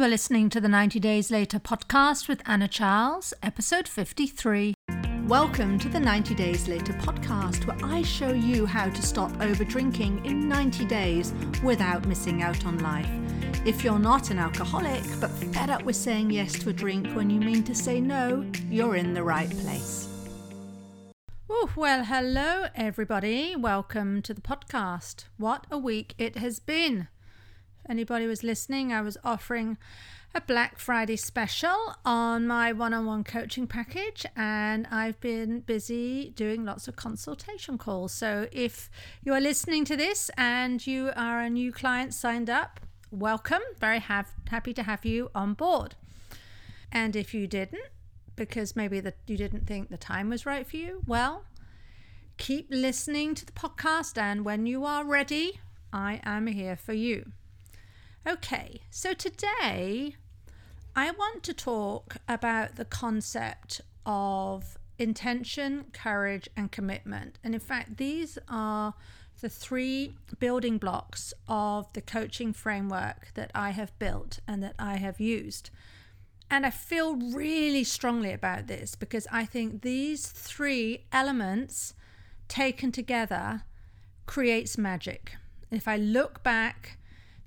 You are listening to the 90 Days Later podcast with Anna Charles, episode 53. Welcome to the 90 Days Later podcast, where I show you how to stop over drinking in 90 days without missing out on life. If you're not an alcoholic but fed up with saying yes to a drink when you mean to say no, you're in the right place. Oh, well, hello, everybody. Welcome to the podcast. What a week it has been anybody was listening, I was offering a Black Friday special on my one on one coaching package, and I've been busy doing lots of consultation calls. So if you are listening to this and you are a new client signed up, welcome. Very have, happy to have you on board. And if you didn't, because maybe that you didn't think the time was right for you, well, keep listening to the podcast, and when you are ready, I am here for you. Okay, so today I want to talk about the concept of intention, courage, and commitment. And in fact, these are the three building blocks of the coaching framework that I have built and that I have used. And I feel really strongly about this because I think these three elements taken together creates magic. If I look back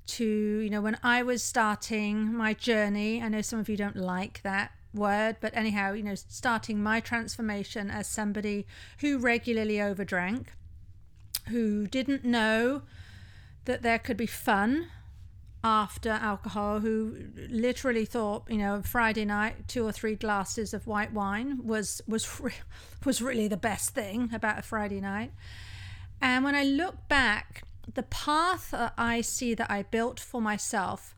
to, you know, when I was starting my journey, I know some of you don't like that word, but anyhow, you know, starting my transformation as somebody who regularly overdrank, who didn't know that there could be fun after alcohol, who literally thought, you know, Friday night, two or three glasses of white wine was was was really the best thing about a Friday night. And when I look back the path I see that I built for myself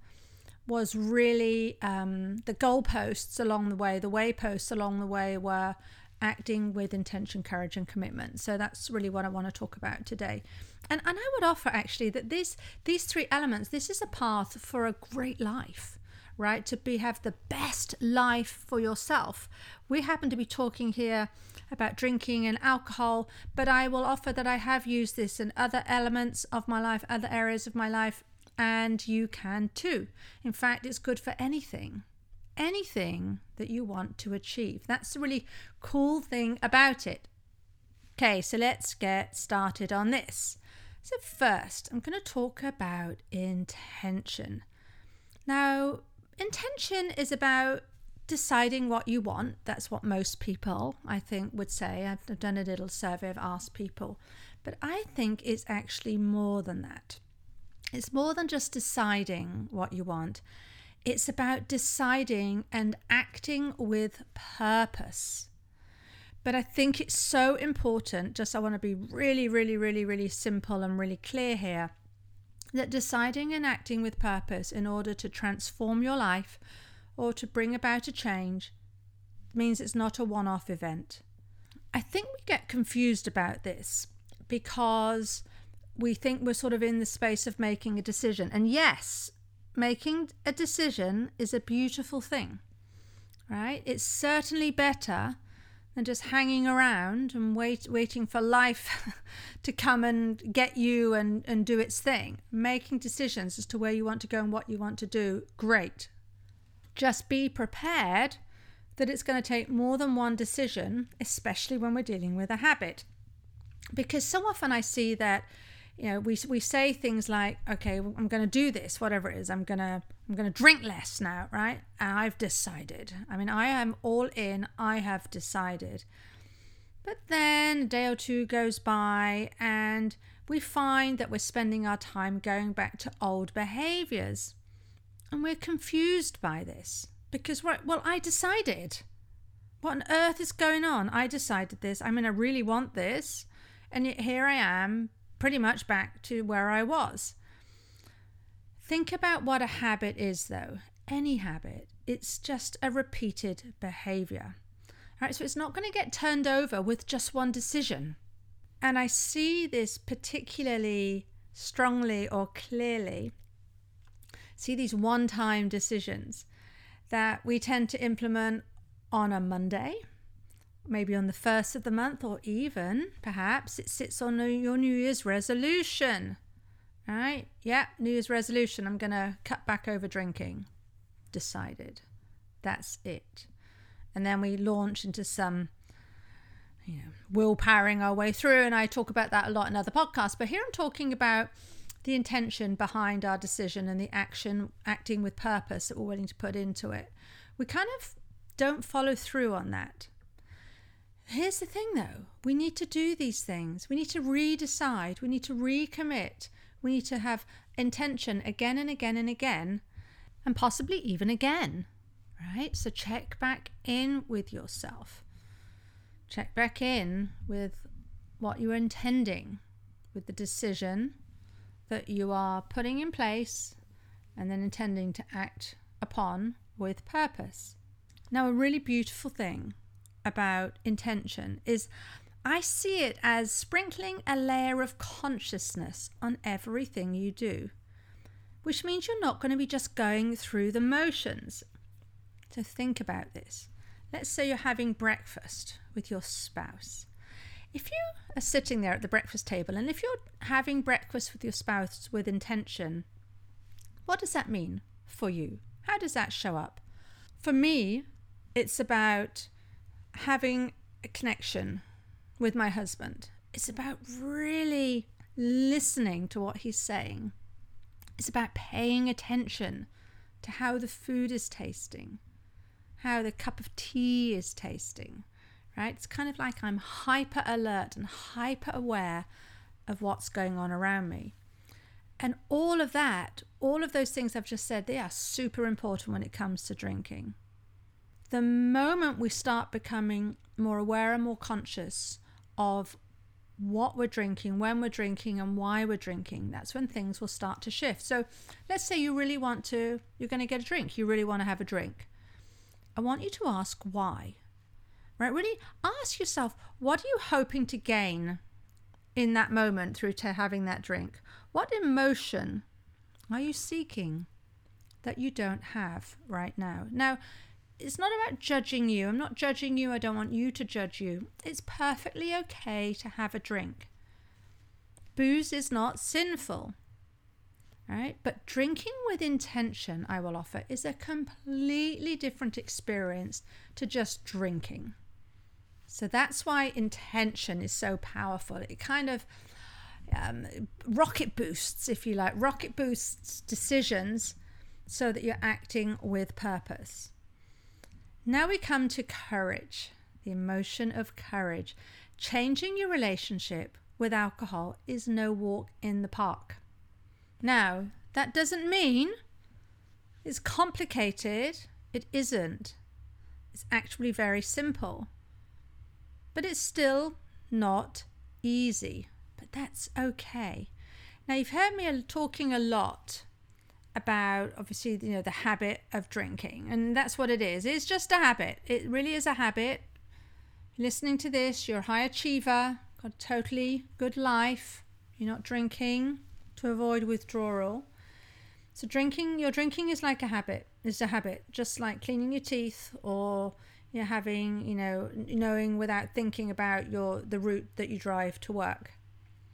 was really um, the goalposts along the way, the wayposts along the way were acting with intention, courage, and commitment. So that's really what I want to talk about today. And and I would offer actually that this these three elements, this is a path for a great life right? To be have the best life for yourself. We happen to be talking here about drinking and alcohol, but I will offer that I have used this in other elements of my life, other areas of my life, and you can too. In fact, it's good for anything. Anything that you want to achieve. That's the really cool thing about it. Okay, so let's get started on this. So, first, I'm going to talk about intention. Now, intention is about deciding what you want. That's what most people, I think, would say. I've done a little survey, I've asked people. But I think it's actually more than that. It's more than just deciding what you want, it's about deciding and acting with purpose. But I think it's so important, just I want to be really, really, really, really simple and really clear here that deciding and acting with purpose in order to transform your life or to bring about a change means it's not a one off event. I think we get confused about this because we think we're sort of in the space of making a decision. And yes, making a decision is a beautiful thing, right? It's certainly better than just hanging around and wait, waiting for life to come and get you and, and do its thing. Making decisions as to where you want to go and what you want to do, great. Just be prepared that it's going to take more than one decision, especially when we're dealing with a habit. Because so often I see that you know we we say things like okay i'm going to do this whatever it is i'm going to i'm going to drink less now right? I've decided. I mean i am all in i have decided. But then a day or two goes by and we find that we're spending our time going back to old behaviors and we're confused by this because well i decided what on earth is going on i decided this i mean i really want this and yet here i am pretty much back to where I was. Think about what a habit is, though. Any habit, it's just a repeated behavior. All right, so it's not going to get turned over with just one decision. And I see this particularly strongly or clearly. See these one time decisions that we tend to implement on a Monday maybe on the first of the month, or even perhaps it sits on your New Year's resolution. All right? Yeah, New Year's resolution. I'm going to cut back over drinking. decided. That's it. And then we launch into some, you know, willpowering our way through. And I talk about that a lot in other podcasts. But here I'm talking about the intention behind our decision and the action, acting with purpose that we're willing to put into it. We kind of don't follow through on that. Here's the thing though we need to do these things. We need to redecide. We need to recommit. We need to have intention again and again and again, and possibly even again, right? So check back in with yourself. Check back in with what you're intending, with the decision that you are putting in place and then intending to act upon with purpose. Now, a really beautiful thing about intention is I see it as sprinkling a layer of consciousness on everything you do, which means you're not going to be just going through the motions. So think about this. Let's say you're having breakfast with your spouse. If you are sitting there at the breakfast table and if you're having breakfast with your spouse with intention, what does that mean for you? How does that show up? For me, it's about having a connection with my husband. It's about really listening to what he's saying. It's about paying attention to how the food is tasting, how the cup of tea is tasting, right? It's kind of like I'm hyper alert and hyper aware of what's going on around me. And all of that, all of those things I've just said, they are super important when it comes to drinking the moment we start becoming more aware and more conscious of what we're drinking, when we're drinking, and why we're drinking, that's when things will start to shift. So, let's say you really want to, you're going to get a drink, you really want to have a drink. I want you to ask why. Right? Really ask yourself, what are you hoping to gain in that moment through to having that drink? What emotion are you seeking that you don't have right now? Now, it's not about judging you. I'm not judging you. I don't want you to judge you. It's perfectly okay to have a drink. Booze is not sinful. Right? But drinking with intention, I will offer, is a completely different experience to just drinking. So that's why intention is so powerful. It kind of um, rocket boosts, if you like, rocket boosts decisions so that you're acting with purpose. Now we come to courage, the emotion of courage. Changing your relationship with alcohol is no walk in the park. Now, that doesn't mean it's complicated. It isn't. It's actually very simple. But it's still not easy. But that's okay. Now, you've heard me talking a lot about obviously you know the habit of drinking and that's what it is. It's just a habit. It really is a habit. Listening to this you're a high achiever got a totally good life. You're not drinking to avoid withdrawal. So drinking your drinking is like a habit. It's a habit just like cleaning your teeth or you're having you know knowing without thinking about your the route that you drive to work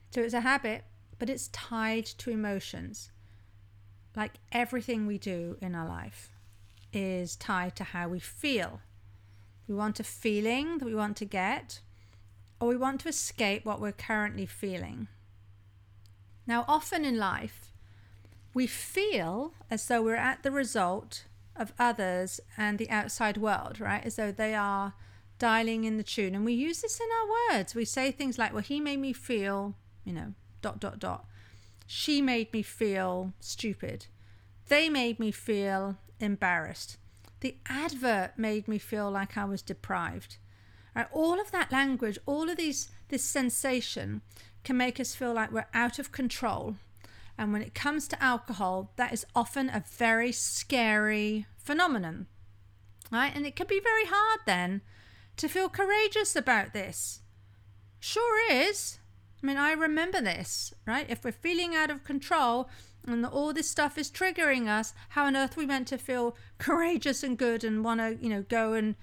so it's a habit but it's tied to emotions like everything we do in our life is tied to how we feel. We want a feeling that we want to get, or we want to escape what we're currently feeling. Now, often in life, we feel as though we're at the result of others and the outside world, right? As though they are dialing in the tune. And we use this in our words. We say things like, well, he made me feel, you know, dot, dot, dot. She made me feel stupid. They made me feel embarrassed. The advert made me feel like I was deprived. Right? All of that language, all of these this sensation can make us feel like we're out of control. And when it comes to alcohol, that is often a very scary phenomenon. Right? And it can be very hard then to feel courageous about this. Sure is. I mean, I remember this, right? If we're feeling out of control and all this stuff is triggering us, how on earth are we meant to feel courageous and good and want to, you know, go and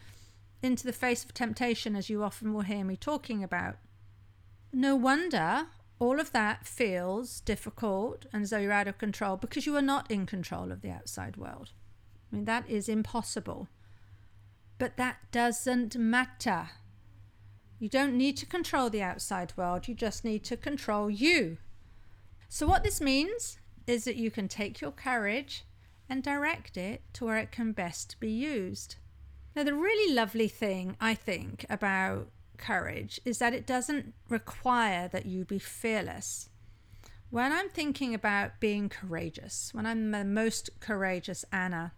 into the face of temptation, as you often will hear me talking about? No wonder all of that feels difficult and as though you're out of control because you are not in control of the outside world. I mean, that is impossible. But that doesn't matter. You don't need to control the outside world, you just need to control you. So, what this means is that you can take your courage and direct it to where it can best be used. Now, the really lovely thing I think about courage is that it doesn't require that you be fearless. When I'm thinking about being courageous, when I'm the most courageous Anna,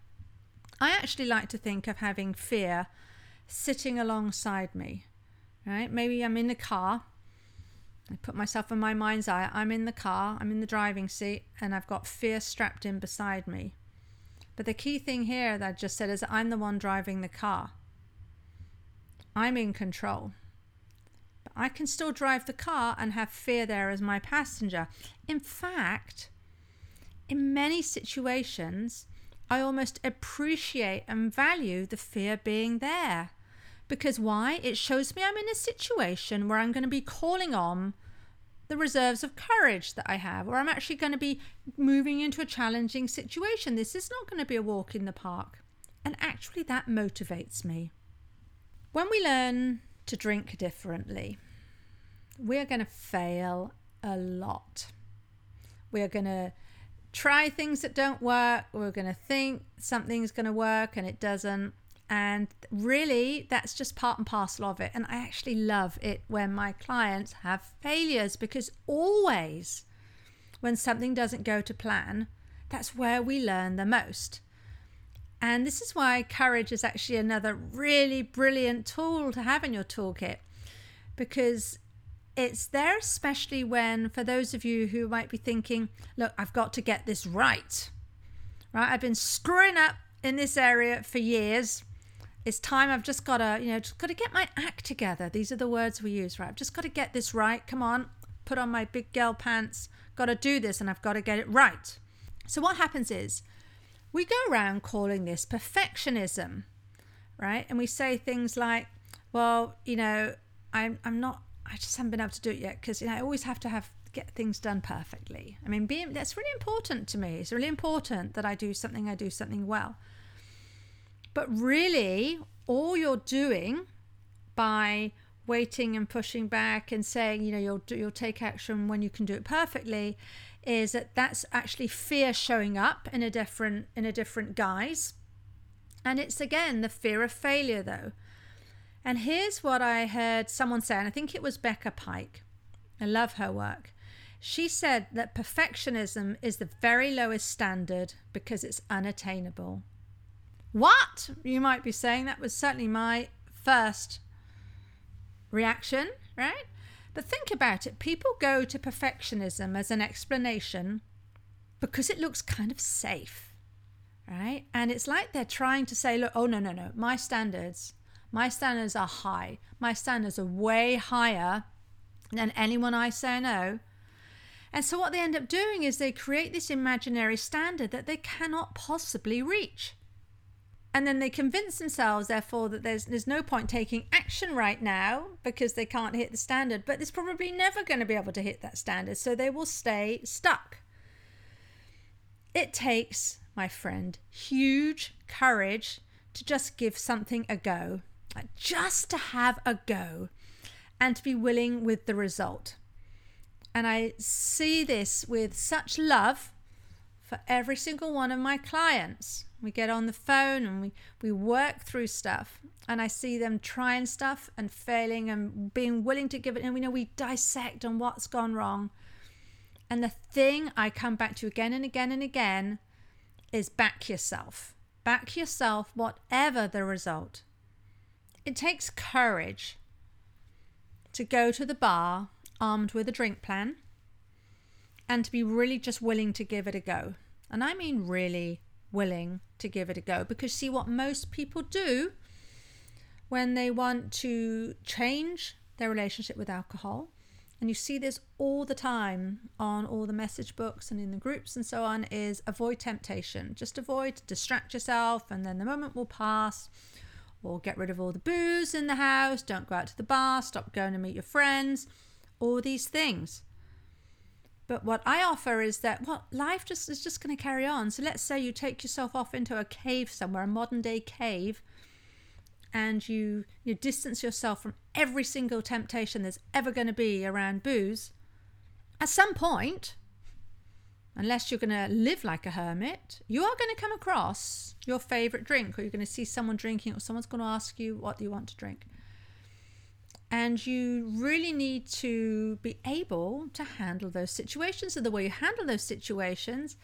I actually like to think of having fear sitting alongside me, right? Maybe I'm in the car. I put myself in my mind's eye. I'm in the car, I'm in the driving seat, and I've got fear strapped in beside me. But the key thing here that I just said is I'm the one driving the car. I'm in control. But I can still drive the car and have fear there as my passenger. In fact, in many situations, I almost appreciate and value the fear being there. Because why? It shows me I'm in a situation where I'm going to be calling on the reserves of courage that I have, or I'm actually going to be moving into a challenging situation. This is not going to be a walk in the park. And actually, that motivates me. When we learn to drink differently, we are going to fail a lot. We are going to try things that don't work. We're going to think something's going to work and it doesn't. And really, that's just part and parcel of it. And I actually love it when my clients have failures because always when something doesn't go to plan, that's where we learn the most. And this is why courage is actually another really brilliant tool to have in your toolkit because it's there, especially when, for those of you who might be thinking, look, I've got to get this right, right? I've been screwing up in this area for years it's time I've just got to, you know, just got to get my act together. These are the words we use, right? I've just got to get this right. Come on, put on my big girl pants. Got to do this and I've got to get it right. So what happens is we go around calling this perfectionism, right? And we say things like, well, you know, I'm I'm not I just haven't been able to do it yet because you know I always have to have get things done perfectly. I mean, being that's really important to me. It's really important that I do something I do something well. But really, all you're doing by waiting and pushing back and saying, you know, you'll you'll take action when you can do it perfectly, is that that's actually fear showing up in a different in a different guise. And it's again the fear of failure, though. And here's what I heard someone say, and I think it was Becca Pike. I love her work. She said that perfectionism is the very lowest standard because it's unattainable. What? You might be saying that was certainly my first reaction, right? But think about it. People go to perfectionism as an explanation because it looks kind of safe, right? And it's like they're trying to say, look, oh, no, no, no, my standards, my standards are high. My standards are way higher than anyone I say no. And so what they end up doing is they create this imaginary standard that they cannot possibly reach and then they convince themselves therefore that there's there's no point taking action right now because they can't hit the standard but it's probably never going to be able to hit that standard so they will stay stuck. It takes my friend huge courage to just give something a go just to have a go and to be willing with the result. And i see this with such love for every single one of my clients we get on the phone and we, we work through stuff. And I see them trying stuff and failing and being willing to give it. And we know we dissect on what's gone wrong. And the thing I come back to again and again and again is back yourself. Back yourself, whatever the result. It takes courage to go to the bar armed with a drink plan and to be really just willing to give it a go. And I mean, really willing to give it a go. Because, see, what most people do when they want to change their relationship with alcohol, and you see this all the time on all the message books and in the groups and so on, is avoid temptation. Just avoid, distract yourself, and then the moment will pass. Or get rid of all the booze in the house, don't go out to the bar, stop going to meet your friends, all these things. But what I offer is that well, life just is just going to carry on. So let's say you take yourself off into a cave somewhere, a modern day cave, and you you distance yourself from every single temptation there's ever going to be around booze. At some point, unless you're going to live like a hermit, you are going to come across your favorite drink, or you're going to see someone drinking, or someone's going to ask you what do you want to drink. And you really need to be able to handle those situations. And the way you handle those situations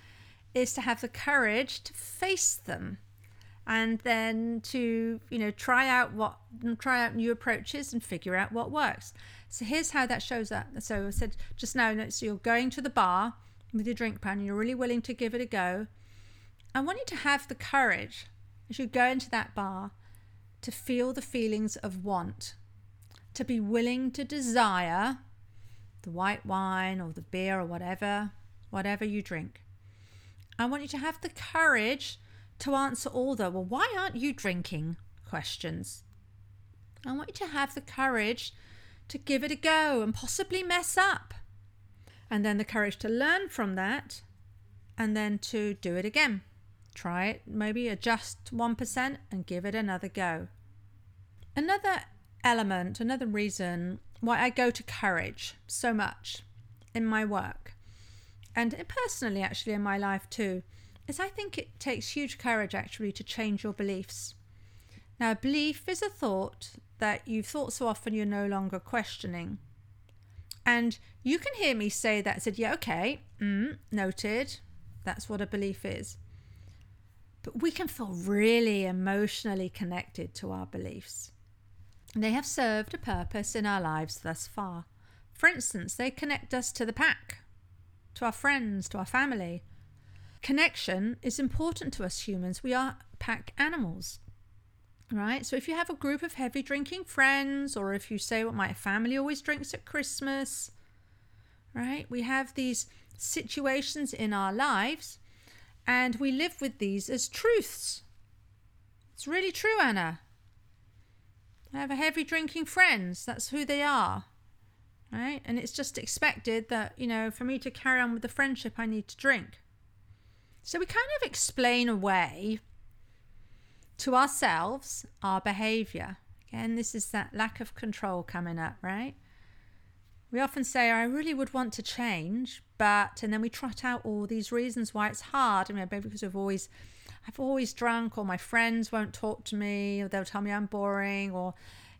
is to have the courage to face them and then to you know try out what try out new approaches and figure out what works. So here's how that shows up. So i said just now so you're going to the bar with your drink pan and you're really willing to give it a go. I want you to have the courage as you go into that bar to feel the feelings of want to be willing to desire the white wine or the beer or whatever, whatever you drink. I want you to have the courage to answer all the, well, why aren't you drinking questions. I want you to have the courage to give it a go and possibly mess up. And then the courage to learn from that and then to do it again. Try it, maybe adjust 1% and give it another go. Another element, another reason why I go to courage so much in my work and personally, actually, in my life too, is I think it takes huge courage actually to change your beliefs. Now, belief is a thought that you've thought so often you're no longer questioning. And you can hear me say that, said, yeah, okay, mm, noted. That's what a belief is. But we can feel really emotionally connected to our beliefs. They have served a purpose in our lives thus far. For instance, they connect us to the pack, to our friends, to our family. Connection is important to us humans. We are pack animals, right? So if you have a group of heavy drinking friends, or if you say what my family always drinks at Christmas, right? We have these situations in our lives and we live with these as truths. It's really true, Anna. I have a heavy drinking friends. That's who they are. Right? And it's just expected that, you know, for me to carry on with the friendship, I need to drink. So we kind of explain away to ourselves our behavior. Again, this is that lack of control coming up, right? We often say, I really would want to change, but, and then we trot out all these reasons why it's hard. I mean, maybe because we've always I've always drunk, or my friends won't talk to me, or they'll tell me I'm boring, or,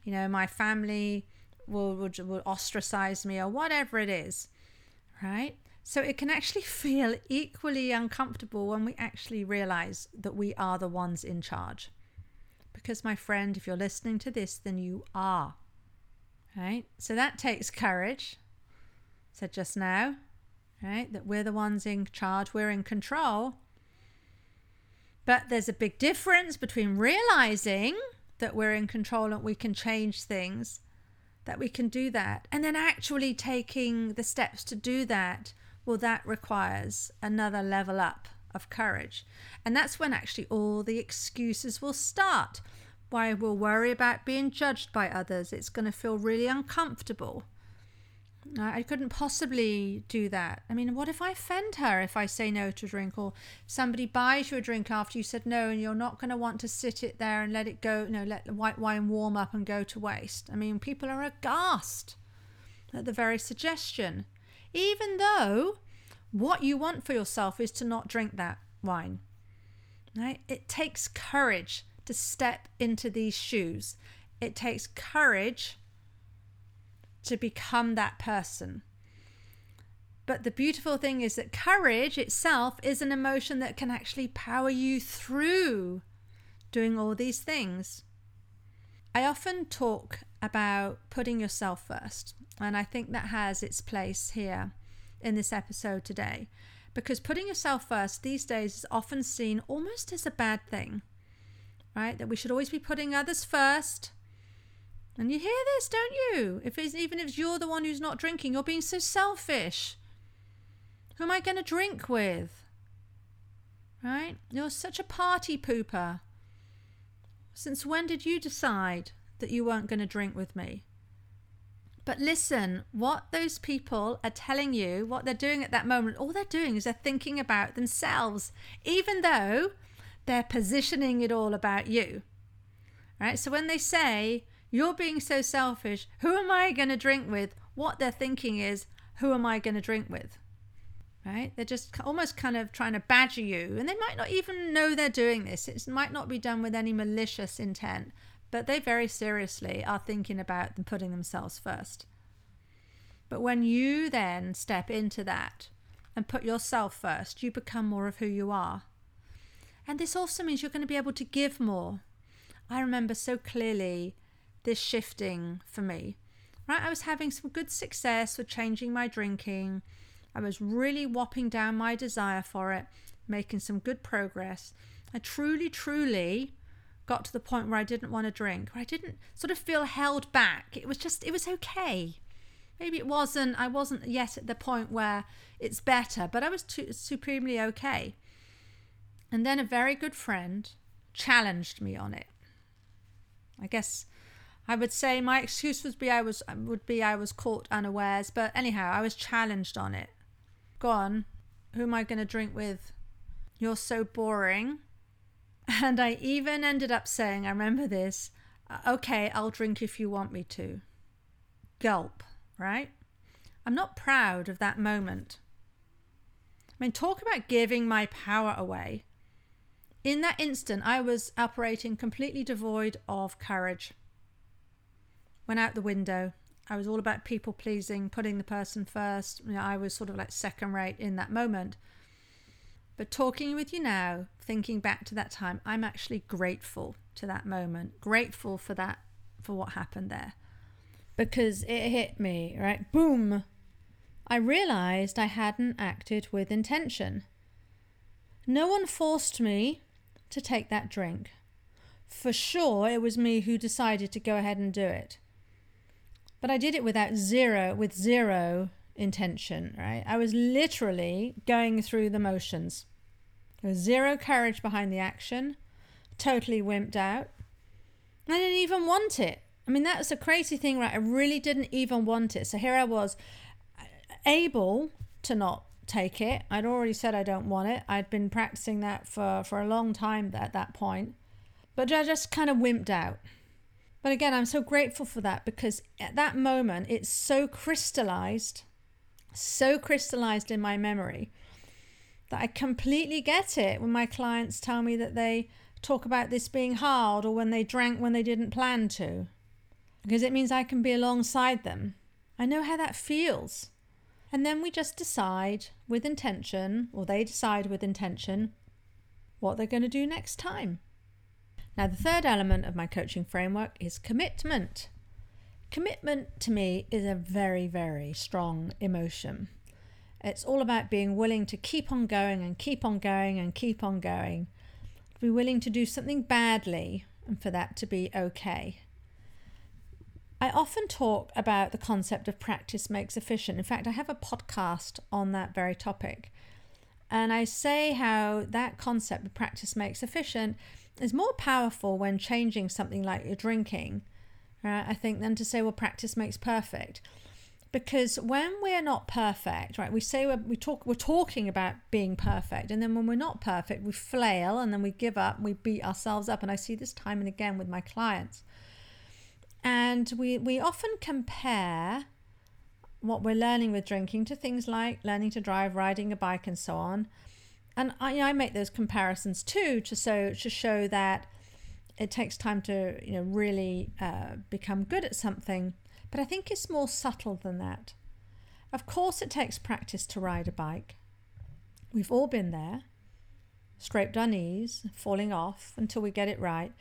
you know, my family will, will, will ostracize me, or whatever it is, right? So it can actually feel equally uncomfortable when we actually realize that we are the ones in charge. Because, my friend, if you're listening to this, then you are. Right? So that takes courage. Said just now, right? That we're the ones in charge, we're in control. But there's a big difference between realizing that we're in control and we can change things, that we can do that, and then actually taking the steps to do that. Well, that requires another level up of courage. And that's when actually all the excuses will start. Why we'll worry about being judged by others. It's going to feel really uncomfortable. I couldn't possibly do that. I mean, what if I offend her if I say no to a drink, or somebody buys you a drink after you said no, and you're not going to want to sit it there and let it go, you know, let the white wine warm up and go to waste. I mean, people are aghast at the very suggestion, even though what you want for yourself is to not drink that wine. Right? It takes courage to step into these shoes. It takes courage to become that person. But the beautiful thing is that courage itself is an emotion that can actually power you through doing all these things. I often talk about putting yourself first, and I think that has its place here in this episode today. Because putting yourself first these days is often seen almost as a bad thing, right? That we should always be putting others first and you hear this, don't you? If it's, even if you're the one who's not drinking, you're being so selfish. Who am I going to drink with? Right? You're such a party pooper. Since when did you decide that you weren't going to drink with me? But listen, what those people are telling you, what they're doing at that moment, all they're doing is they're thinking about themselves, even though they're positioning it all about you. Right? So when they say, you're being so selfish, who am I going to drink with? What they're thinking is, who am I going to drink with? Right? They're just almost kind of trying to badger you. And they might not even know they're doing this. It might not be done with any malicious intent but they very seriously are thinking about and putting themselves first. But when you then step into that and put yourself first, you become more of who you are. And this also means you're going to be able to give more. I remember so clearly this shifting for me. Right, I was having some good success with changing my drinking. I was really whopping down my desire for it, making some good progress. I truly, truly got to the point where I didn't want to drink, where I didn't sort of feel held back. It was just, it was okay. Maybe it wasn't, I wasn't yet at the point where it's better, but I was too, supremely okay. And then a very good friend challenged me on it. I guess I would say my excuse would be I was would be I was caught unawares, but anyhow, I was challenged on it. Go on, who am I going to drink with? You're so boring. And I even ended up saying, I remember this, uh, okay, I'll drink if you want me to. Gulp, right? I'm not proud of that moment. I mean, talk about giving my power away. In that instant, I was operating completely devoid of courage. Went out the window. I was all about people pleasing, putting the person first. You know, I was sort of like second rate in that moment. But talking with you now, thinking back to that time, I'm actually grateful to that moment, grateful for that, for what happened there. Because it hit me, right? Boom. I realized I hadn't acted with intention. No one forced me to take that drink. For sure, it was me who decided to go ahead and do it. But I did it without zero, with zero intention, right? I was literally going through the motions. There was zero courage behind the action, totally wimped out. I didn't even want it. I mean, that was a crazy thing, right? I really didn't even want it. So here I was, able to not take it. I'd already said I don't want it. I'd been practicing that for, for a long time at that point. But I just kind of wimped out. But again, I'm so grateful for that because at that moment, it's so crystallized so crystallized in my memory that I completely get it when my clients tell me that they talk about this being hard or when they drank when they didn't plan to. Because it means I can be alongside them. I know how that feels. And then we just decide with intention, or they decide with intention, what they're going to do next time. Now, the third element of my coaching framework is commitment. Commitment to me is a very, very strong emotion. It's all about being willing to keep on going and keep on going and keep on going. To be willing to do something badly and for that to be okay. I often talk about the concept of practice makes efficient. In fact, I have a podcast on that very topic. And I say how that concept of practice makes efficient is more powerful when changing something like your drinking right? I think than to say, well, practice makes perfect. Because when we're not perfect, right, we say we're, we talk, we're talking about being perfect, and then when we're not perfect, we flail and then we give up, we beat ourselves up. And I see this time and again with my clients. And we, we often compare what we're learning with drinking to things like learning to drive, riding a bike, and so on. And I, I make those comparisons too to so to show that it takes time to you know really uh, become good at something. But i think it's more subtle than that. Of course it takes practice to ride a bike. We've all been there. Scraped our knees falling off until we get it right.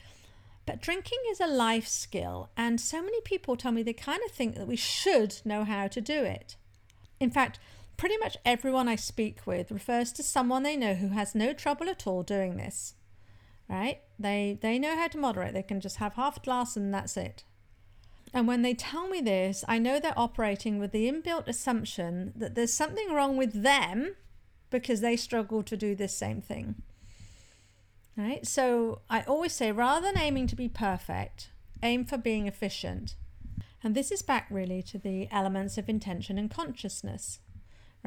But drinking is a life skill and so many people tell me they kind of think that we should know how to do it. In fact pretty much everyone i speak with refers to someone they know who has no trouble at all doing this right? They they know how to moderate. They can just have half a glass and that's it. And when they tell me this, I know they're operating with the inbuilt assumption that there's something wrong with them because they struggle to do this same thing. Right? So I always say rather than aiming to be perfect, aim for being efficient. And this is back really to the elements of intention and consciousness.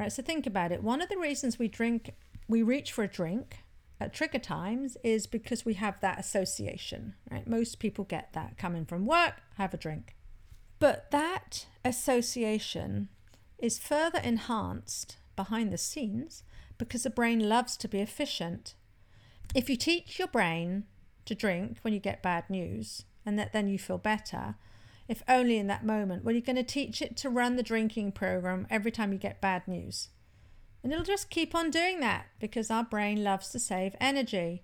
Right? So think about it. One of the reasons we drink, we reach for a drink at trigger times is because we have that association, right? Most people get that coming from work, have a drink. But that association is further enhanced behind the scenes because the brain loves to be efficient. If you teach your brain to drink when you get bad news and that then you feel better, if only in that moment, well, you're going to teach it to run the drinking program every time you get bad news. And it'll just keep on doing that because our brain loves to save energy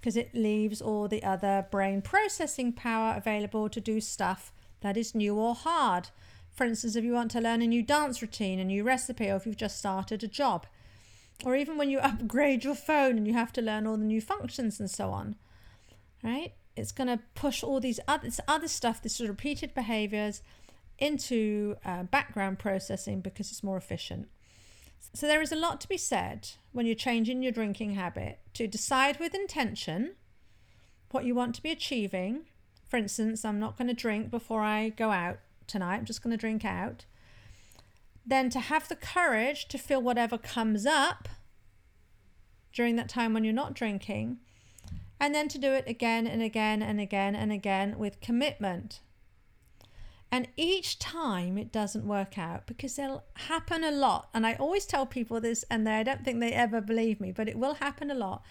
because it leaves all the other brain processing power available to do stuff that is new or hard. For instance, if you want to learn a new dance routine, a new recipe, or if you've just started a job, or even when you upgrade your phone and you have to learn all the new functions and so on, right? It's going to push all these other, other stuff, this repeated behaviors, into uh, background processing because it's more efficient. So there is a lot to be said when you're changing your drinking habit to decide with intention what you want to be achieving. For instance, I'm not going to drink before I go out tonight, I'm just going to drink out. Then to have the courage to feel whatever comes up during that time when you're not drinking, and then to do it again and again and again and again with commitment. And each time it doesn't work out because it'll happen a lot. And I always tell people this, and I don't think they ever believe me, but it will happen a lot.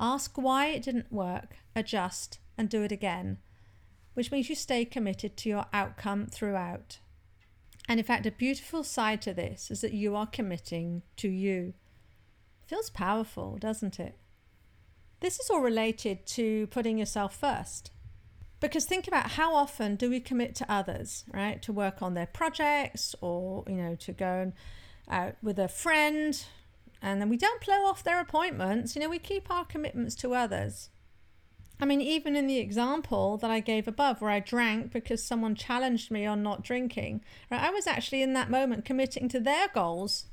Ask why it didn't work, adjust, and do it again, which means you stay committed to your outcome throughout. And in fact, a beautiful side to this is that you are committing to you. Feels powerful, doesn't it? This is all related to putting yourself first. Because think about how often do we commit to others, right? To work on their projects or, you know, to go out uh, with a friend and then we don't blow off their appointments. You know, we keep our commitments to others. I mean, even in the example that I gave above, where I drank because someone challenged me on not drinking, right? I was actually in that moment committing to their goals,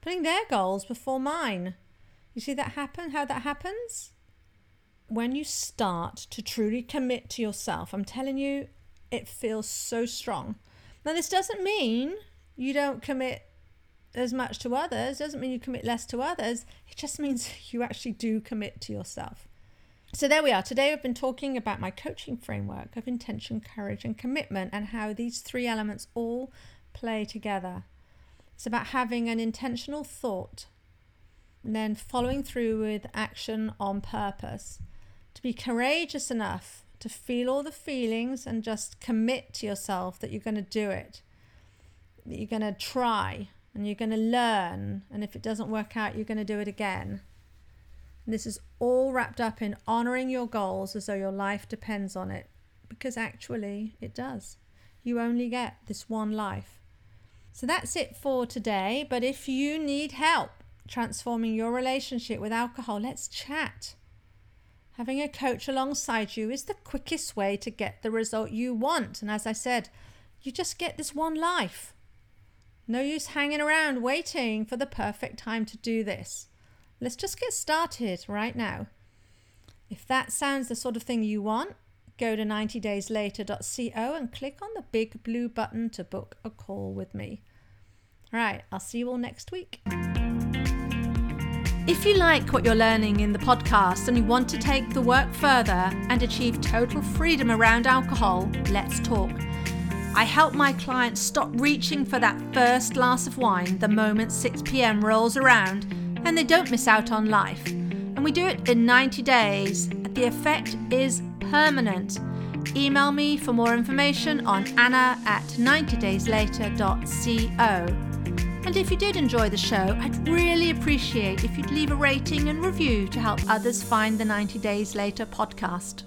putting their goals before mine. You see that happen? How that happens? When you start to truly commit to yourself, I'm telling you, it feels so strong. Now, this doesn't mean you don't commit as much to others, doesn't mean you commit less to others. It just means you actually do commit to yourself. So, there we are. Today, I've been talking about my coaching framework of intention, courage, and commitment, and how these three elements all play together. It's about having an intentional thought, and then following through with action on purpose to be courageous enough to feel all the feelings and just commit to yourself that you're going to do it, that you're going to try and you're going to learn. And if it doesn't work out, you're going to do it again. And this is all wrapped up in honoring your goals as though your life depends on it, because actually it does. You only get this one life. So that's it for today. But if you need help transforming your relationship with alcohol, let's chat. Having a coach alongside you is the quickest way to get the result you want. And as I said, you just get this one life. No use hanging around waiting for the perfect time to do this. Let's just get started right now. If that sounds the sort of thing you want, go to 90dayslater.co and click on the big blue button to book a call with me. All right, I'll see you all next week. If you like what you're learning in the podcast and you want to take the work further and achieve total freedom around alcohol, let's talk. I help my clients stop reaching for that first glass of wine the moment 6 pm rolls around and they don't miss out on life. And we do it in 90 days. The effect is permanent. Email me for more information on anna at 90dayslater.co. And if you did enjoy the show, I'd really appreciate if you'd leave a rating and review to help others find the 90 Days Later podcast.